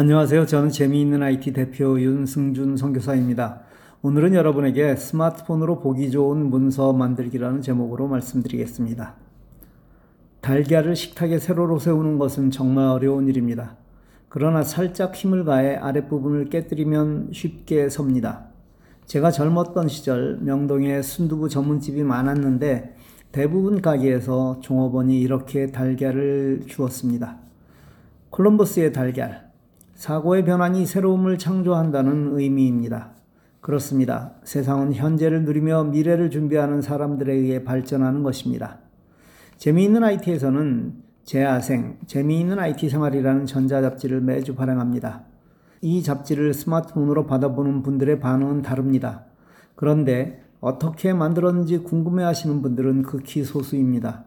안녕하세요. 저는 재미있는 IT 대표 윤승준 선교사입니다. 오늘은 여러분에게 스마트폰으로 보기 좋은 문서 만들기라는 제목으로 말씀드리겠습니다. 달걀을 식탁에 세로로 세우는 것은 정말 어려운 일입니다. 그러나 살짝 힘을 가해 아랫부분을 깨뜨리면 쉽게 섭니다. 제가 젊었던 시절 명동에 순두부 전문집이 많았는데 대부분 가게에서 종업원이 이렇게 달걀을 주었습니다. 콜럼버스의 달걀, 사고의 변환이 새로움을 창조한다는 의미입니다. 그렇습니다. 세상은 현재를 누리며 미래를 준비하는 사람들에 의해 발전하는 것입니다. 재미있는 IT에서는 재야생, 재미있는 IT 생활이라는 전자잡지를 매주 발행합니다. 이 잡지를 스마트폰으로 받아보는 분들의 반응은 다릅니다. 그런데 어떻게 만들었는지 궁금해 하시는 분들은 극히 소수입니다.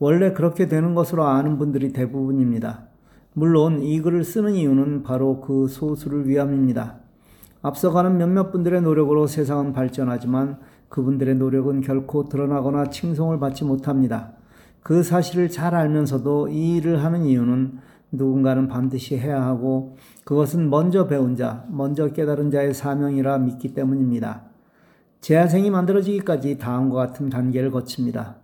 원래 그렇게 되는 것으로 아는 분들이 대부분입니다. 물론 이 글을 쓰는 이유는 바로 그 소수를 위함입니다. 앞서가는 몇몇 분들의 노력으로 세상은 발전하지만 그분들의 노력은 결코 드러나거나 칭송을 받지 못합니다. 그 사실을 잘 알면서도 이 일을 하는 이유는 누군가는 반드시 해야 하고 그것은 먼저 배운 자, 먼저 깨달은 자의 사명이라 믿기 때문입니다. 재야생이 만들어지기까지 다음과 같은 단계를 거칩니다.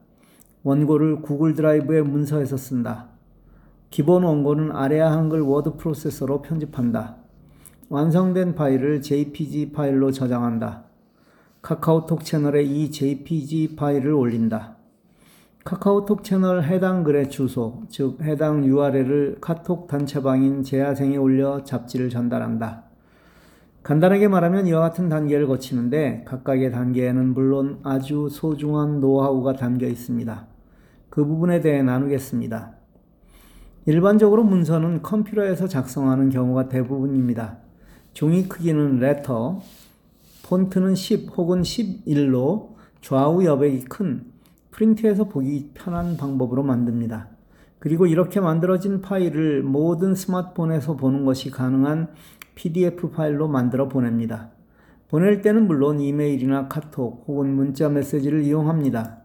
원고를 구글 드라이브의 문서에서 쓴다. 기본 원고는 아래아 한글 워드 프로세서로 편집한다. 완성된 파일을 JPG 파일로 저장한다. 카카오톡 채널에 이 JPG 파일을 올린다. 카카오톡 채널 해당 글의 주소, 즉 해당 URL을 카톡 단체방인 재야생에 올려 잡지를 전달한다. 간단하게 말하면 이와 같은 단계를 거치는데 각각의 단계에는 물론 아주 소중한 노하우가 담겨 있습니다. 그 부분에 대해 나누겠습니다. 일반적으로 문서는 컴퓨터에서 작성하는 경우가 대부분입니다. 종이 크기는 레터, 폰트는 10 혹은 11로 좌우 여백이 큰 프린트에서 보기 편한 방법으로 만듭니다. 그리고 이렇게 만들어진 파일을 모든 스마트폰에서 보는 것이 가능한 PDF 파일로 만들어 보냅니다. 보낼 때는 물론 이메일이나 카톡 혹은 문자 메시지를 이용합니다.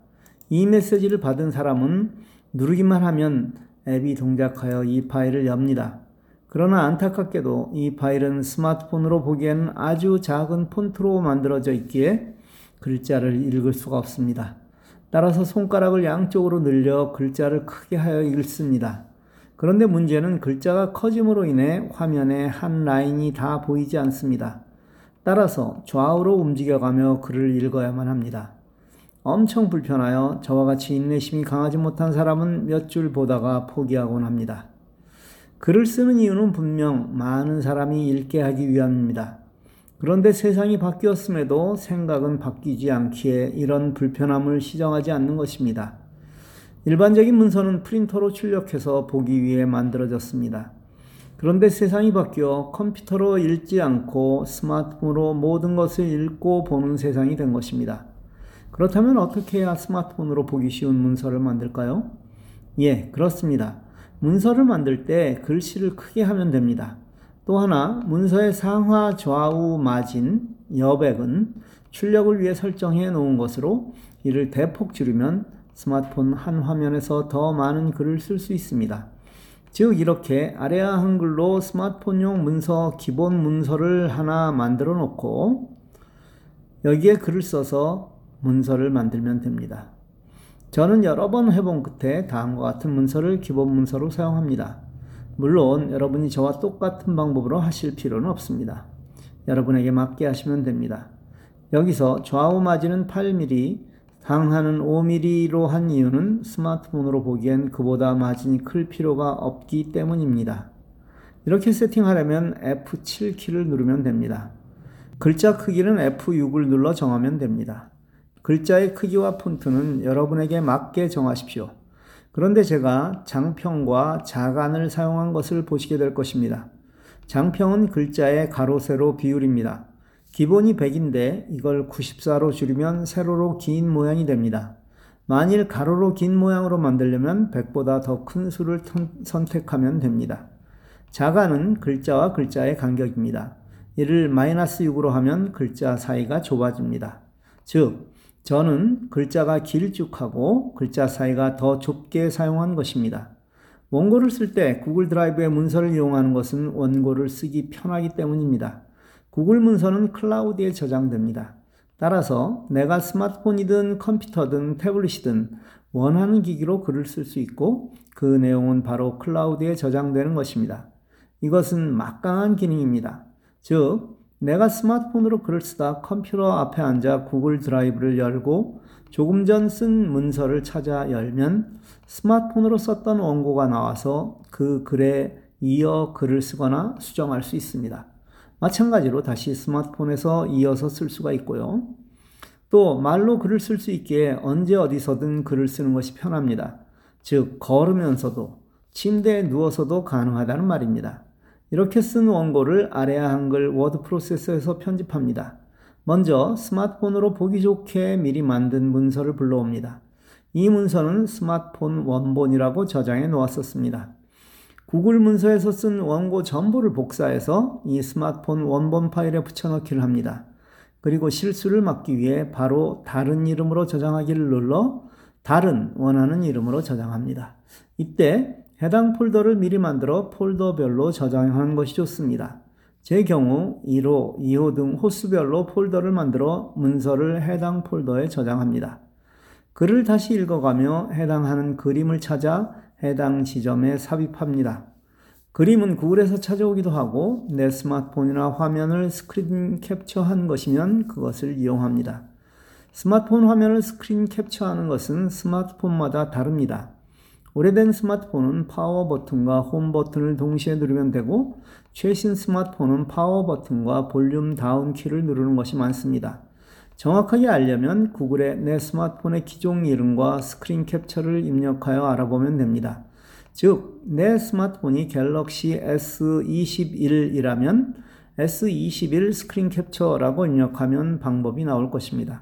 이 메시지를 받은 사람은 누르기만 하면 앱이 동작하여 이 파일을 엽니다. 그러나 안타깝게도 이 파일은 스마트폰으로 보기에는 아주 작은 폰트로 만들어져 있기에 글자를 읽을 수가 없습니다. 따라서 손가락을 양쪽으로 늘려 글자를 크게 하여 읽습니다. 그런데 문제는 글자가 커짐으로 인해 화면에 한 라인이 다 보이지 않습니다. 따라서 좌우로 움직여가며 글을 읽어야만 합니다. 엄청 불편하여 저와 같이 인내심이 강하지 못한 사람은 몇 줄 보다가 포기하곤 합니다. 글을 쓰는 이유는 분명 많은 사람이 읽게 하기 위함입니다. 그런데 세상이 바뀌었음에도 생각은 바뀌지 않기에 이런 불편함을 시정하지 않는 것입니다. 일반적인 문서는 프린터로 출력해서 보기 위해 만들어졌습니다. 그런데 세상이 바뀌어 컴퓨터로 읽지 않고 스마트폰으로 모든 것을 읽고 보는 세상이 된 것입니다. 그렇다면 어떻게 해야 스마트폰으로 보기 쉬운 문서를 만들까요? 예, 그렇습니다. 문서를 만들 때 글씨를 크게 하면 됩니다. 또 하나, 문서의 상하, 좌우, 마진, 여백은 출력을 위해 설정해 놓은 것으로 이를 대폭 줄이면 스마트폰 한 화면에서 더 많은 글을 쓸 수 있습니다. 즉, 이렇게 아래아 한글로 스마트폰용 문서, 기본 문서를 하나 만들어 놓고 여기에 글을 써서 문서를 만들면 됩니다. 저는 여러 번 해본 끝에 다음과 같은 문서를 기본 문서로 사용합니다. 물론 여러분이 저와 똑같은 방법으로 하실 필요는 없습니다. 여러분에게 맞게 하시면 됩니다. 여기서 좌우 마진은 8mm, 상하는 5mm로 한 이유는 스마트폰으로 보기엔 그보다 마진이 클 필요가 없기 때문입니다. 이렇게 세팅하려면 F7 키를 누르면 됩니다. 글자 크기는 F6을 눌러 정하면 됩니다. 글자의 크기와 폰트는 여러분에게 맞게 정하십시오. 그런데 제가 장평과 자간을 사용한 것을 보시게 될 것입니다. 장평은 글자의 가로, 세로 비율입니다. 기본이 100인데 이걸 94로 줄이면 세로로 긴 모양이 됩니다. 만일 가로로 긴 모양으로 만들려면 100보다 더 큰 수를 선택하면 됩니다. 자간은 글자와 글자의 간격입니다. 이를 마이너스 6으로 하면 글자 사이가 좁아집니다. 즉, 저는 글자가 길쭉하고 글자 사이가 더 좁게 사용한 것입니다. 원고를 쓸 때 구글 드라이브의 문서를 이용하는 것은 원고를 쓰기 편하기 때문입니다. 구글 문서는 클라우드에 저장됩니다. 따라서 내가 스마트폰이든 컴퓨터든 태블릿이든 원하는 기기로 글을 쓸 수 있고 그 내용은 바로 클라우드에 저장되는 것입니다. 이것은 막강한 기능입니다. 즉, 내가 스마트폰으로 글을 쓰다 컴퓨터 앞에 앉아 구글 드라이브를 열고 조금 전 쓴 문서를 찾아 열면 스마트폰으로 썼던 원고가 나와서 그 글에 이어 글을 쓰거나 수정할 수 있습니다. 마찬가지로 다시 스마트폰에서 이어서 쓸 수가 있고요. 또 말로 글을 쓸 수 있기에 언제 어디서든 글을 쓰는 것이 편합니다. 즉, 걸으면서도 침대에 누워서도 가능하다는 말입니다. 이렇게 쓴 원고를 아래아 한글 워드 프로세서에서 편집합니다. 먼저 스마트폰으로 보기 좋게 미리 만든 문서를 불러옵니다. 이 문서는 스마트폰 원본이라고 저장해 놓았었습니다. 구글 문서에서 쓴 원고 전부를 복사해서 이 스마트폰 원본 파일에 붙여넣기를 합니다. 그리고 실수를 막기 위해 바로 다른 이름으로 저장하기를 눌러 다른 원하는 이름으로 저장합니다. 이때 해당 폴더를 미리 만들어 폴더별로 저장하는 것이 좋습니다. 제 경우 1호, 2호 등 호수별로 폴더를 만들어 문서를 해당 폴더에 저장합니다. 글을 다시 읽어가며 해당하는 그림을 찾아 해당 지점에 삽입합니다. 그림은 구글에서 찾아오기도 하고 내 스마트폰이나 화면을 스크린 캡처한 것이면 그것을 이용합니다. 스마트폰 화면을 스크린 캡처하는 것은 스마트폰마다 다릅니다. 오래된 스마트폰은 파워 버튼과 홈 버튼을 동시에 누르면 되고 최신 스마트폰은 파워 버튼과 볼륨 다운 키를 누르는 것이 많습니다. 정확하게 알려면 구글에 내 스마트폰의 기종 이름과 스크린 캡처를 입력하여 알아보면 됩니다. 즉, 내 스마트폰이 갤럭시 S21이라면 S21 스크린 캡처라고 입력하면 방법이 나올 것입니다.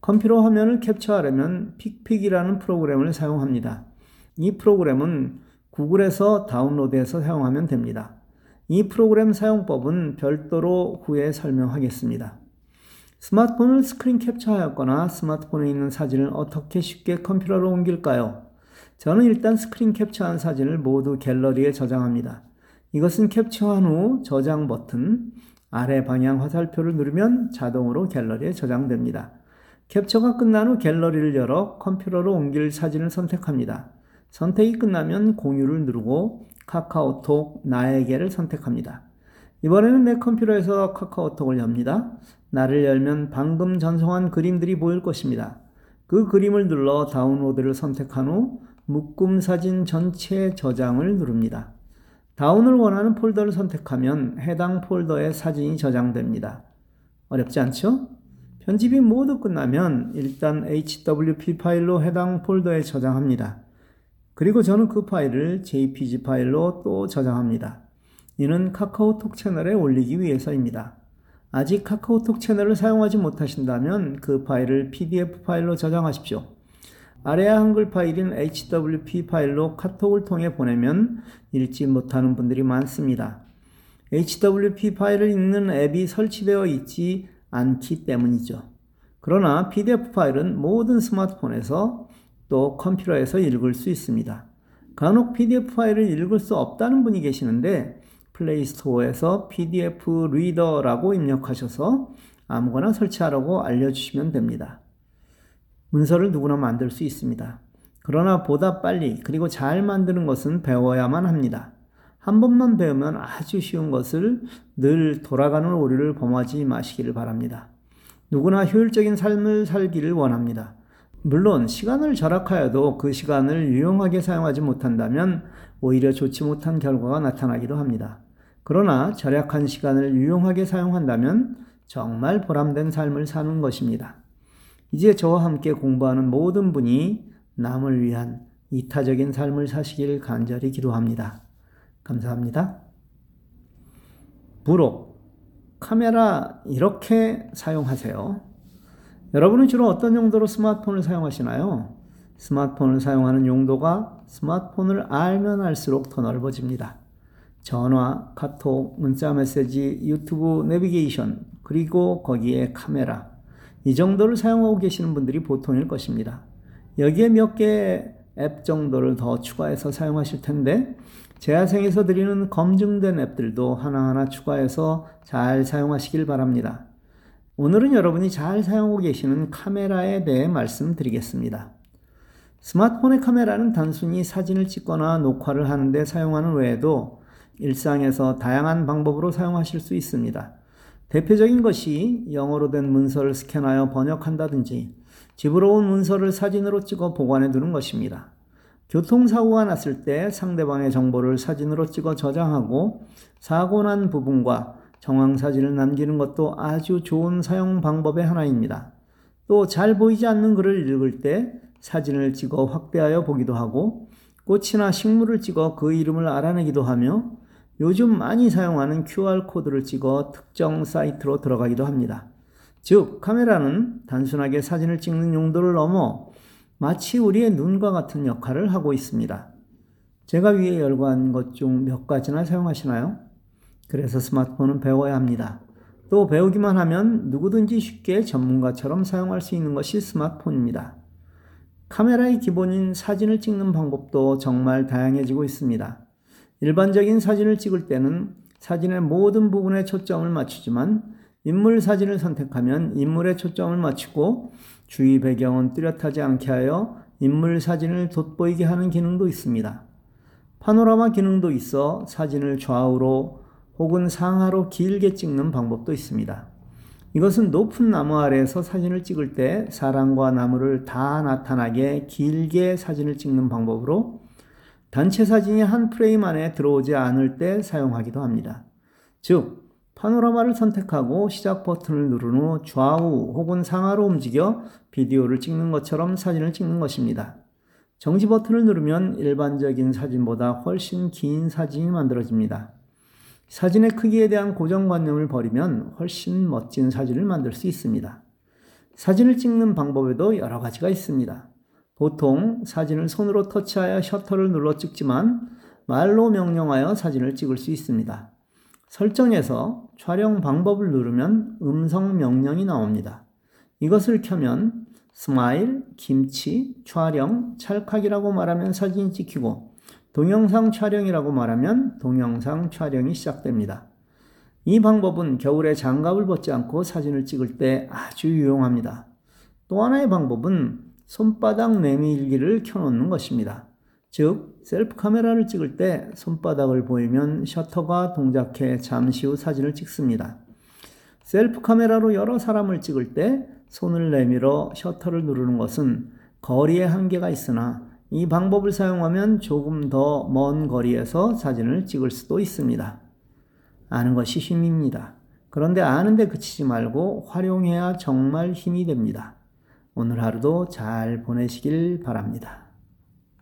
컴퓨터 화면을 캡처하려면 PicPick이라는 프로그램을 사용합니다. 이 프로그램은 구글에서 다운로드해서 사용하면 됩니다. 이 프로그램 사용법은 별도로 후에 설명하겠습니다. 스마트폰을 스크린 캡처하였거나 스마트폰에 있는 사진을 어떻게 쉽게 컴퓨터로 옮길까요? 저는 일단 스크린 캡처한 사진을 모두 갤러리에 저장합니다. 이것은 캡처한 후 저장 버튼 아래 방향 화살표를 누르면 자동으로 갤러리에 저장됩니다. 캡처가 끝난 후 갤러리를 열어 컴퓨터로 옮길 사진을 선택합니다. 선택이 끝나면 공유를 누르고 카카오톡 나에게를 선택합니다. 이번에는 내 컴퓨터에서 카카오톡을 엽니다. 나를 열면 방금 전송한 그림들이 보일 것입니다. 그 그림을 눌러 다운로드를 선택한 후 묶음 사진 전체 저장을 누릅니다. 다운을 원하는 폴더를 선택하면 해당 폴더에 사진이 저장됩니다. 어렵지 않죠? 편집이 모두 끝나면 일단 HWP 파일로 해당 폴더에 저장합니다. 그리고 저는 그 파일을 JPG 파일로 또 저장합니다. 이는 카카오톡 채널에 올리기 위해서입니다. 아직 카카오톡 채널을 사용하지 못하신다면 그 파일을 PDF 파일로 저장하십시오. 아래야 한글 파일인 HWP 파일로 카톡을 통해 보내면 읽지 못하는 분들이 많습니다. HWP 파일을 읽는 앱이 설치되어 있지 않기 때문이죠. 그러나 PDF 파일은 모든 스마트폰에서 또 컴퓨터에서 읽을 수 있습니다. 간혹 PDF 파일을 읽을 수 없다는 분이 계시는데 플레이 스토어에서 PDF 리더라고 입력하셔서 아무거나 설치하라고 알려주시면 됩니다. 문서를 누구나 만들 수 있습니다. 그러나 보다 빨리 그리고 잘 만드는 것은 배워야만 합니다. 한 번만 배우면 아주 쉬운 것을 늘 돌아가는 오류를 범하지 마시기를 바랍니다. 누구나 효율적인 삶을 살기를 원합니다. 물론 시간을 절약하여도 그 시간을 유용하게 사용하지 못한다면 오히려 좋지 못한 결과가 나타나기도 합니다. 그러나 절약한 시간을 유용하게 사용한다면 정말 보람된 삶을 사는 것입니다. 이제 저와 함께 공부하는 모든 분이 남을 위한 이타적인 삶을 사시길 간절히 기도합니다. 감사합니다. 부록, 카메라 이렇게 사용하세요. 여러분은 주로 어떤 용도로 스마트폰을 사용하시나요? 스마트폰을 사용하는 용도가 스마트폰을 알면 알수록 더 넓어집니다. 전화, 카톡, 문자 메시지, 유튜브 내비게이션, 그리고 거기에 카메라. 이 정도를 사용하고 계시는 분들이 보통일 것입니다. 여기에 몇개앱 정도를 더 추가해서 사용하실 텐데 재화생에서 드리는 검증된 앱들도 하나하나 추가해서 잘 사용하시길 바랍니다. 오늘은 여러분이 잘 사용하고 계시는 카메라에 대해 말씀드리겠습니다. 스마트폰의 카메라는 단순히 사진을 찍거나 녹화를 하는데 사용하는 외에도 일상에서 다양한 방법으로 사용하실 수 있습니다. 대표적인 것이 영어로 된 문서를 스캔하여 번역한다든지 집으로 온 문서를 사진으로 찍어 보관해 두는 것입니다. 교통사고가 났을 때 상대방의 정보를 사진으로 찍어 저장하고 사고 난 부분과 정황사진을 남기는 것도 아주 좋은 사용 방법의 하나입니다. 또 잘 보이지 않는 글을 읽을 때 사진을 찍어 확대하여 보기도 하고 꽃이나 식물을 찍어 그 이름을 알아내기도 하며 요즘 많이 사용하는 QR코드를 찍어 특정 사이트로 들어가기도 합니다. 즉, 카메라는 단순하게 사진을 찍는 용도를 넘어 마치 우리의 눈과 같은 역할을 하고 있습니다. 제가 위에 열거한 것 중 몇 가지나 사용하시나요? 그래서 스마트폰은 배워야 합니다. 또 배우기만 하면 누구든지 쉽게 전문가처럼 사용할 수 있는 것이 스마트폰입니다. 카메라의 기본인 사진을 찍는 방법도 정말 다양해지고 있습니다. 일반적인 사진을 찍을 때는 사진의 모든 부분에 초점을 맞추지만 인물 사진을 선택하면 인물에 초점을 맞추고 주위 배경은 뚜렷하지 않게 하여 인물 사진을 돋보이게 하는 기능도 있습니다. 파노라마 기능도 있어 사진을 좌우로 혹은 상하로 길게 찍는 방법도 있습니다. 이것은 높은 나무 아래에서 사진을 찍을 때 사람과 나무를 다 나타나게 길게 사진을 찍는 방법으로 단체 사진이 한 프레임 안에 들어오지 않을 때 사용하기도 합니다. 즉, 파노라마를 선택하고 시작 버튼을 누른 후 좌우 혹은 상하로 움직여 비디오를 찍는 것처럼 사진을 찍는 것입니다. 정지 버튼을 누르면 일반적인 사진보다 훨씬 긴 사진이 만들어집니다. 사진의 크기에 대한 고정관념을 버리면 훨씬 멋진 사진을 만들 수 있습니다. 사진을 찍는 방법에도 여러 가지가 있습니다. 보통 사진을 손으로 터치하여 셔터를 눌러 찍지만 말로 명령하여 사진을 찍을 수 있습니다. 설정에서 촬영 방법을 누르면 음성 명령이 나옵니다. 이것을 켜면 스마일, 김치, 촬영, 찰칵이라고 말하면 사진이 찍히고 동영상 촬영이라고 말하면 동영상 촬영이 시작됩니다. 이 방법은 겨울에 장갑을 벗지 않고 사진을 찍을 때 아주 유용합니다. 또 하나의 방법은 손바닥 내밀기를 켜놓는 것입니다. 즉, 셀프 카메라를 찍을 때 손바닥을 보이면 셔터가 동작해 잠시 후 사진을 찍습니다. 셀프 카메라로 여러 사람을 찍을 때 손을 내밀어 셔터를 누르는 것은 거리에 한계가 있으나 이 방법을 사용하면 조금 더 먼 거리에서 사진을 찍을 수도 있습니다. 아는 것이 힘입니다. 그런데 아는데 그치지 말고 활용해야 정말 힘이 됩니다. 오늘 하루도 잘 보내시길 바랍니다.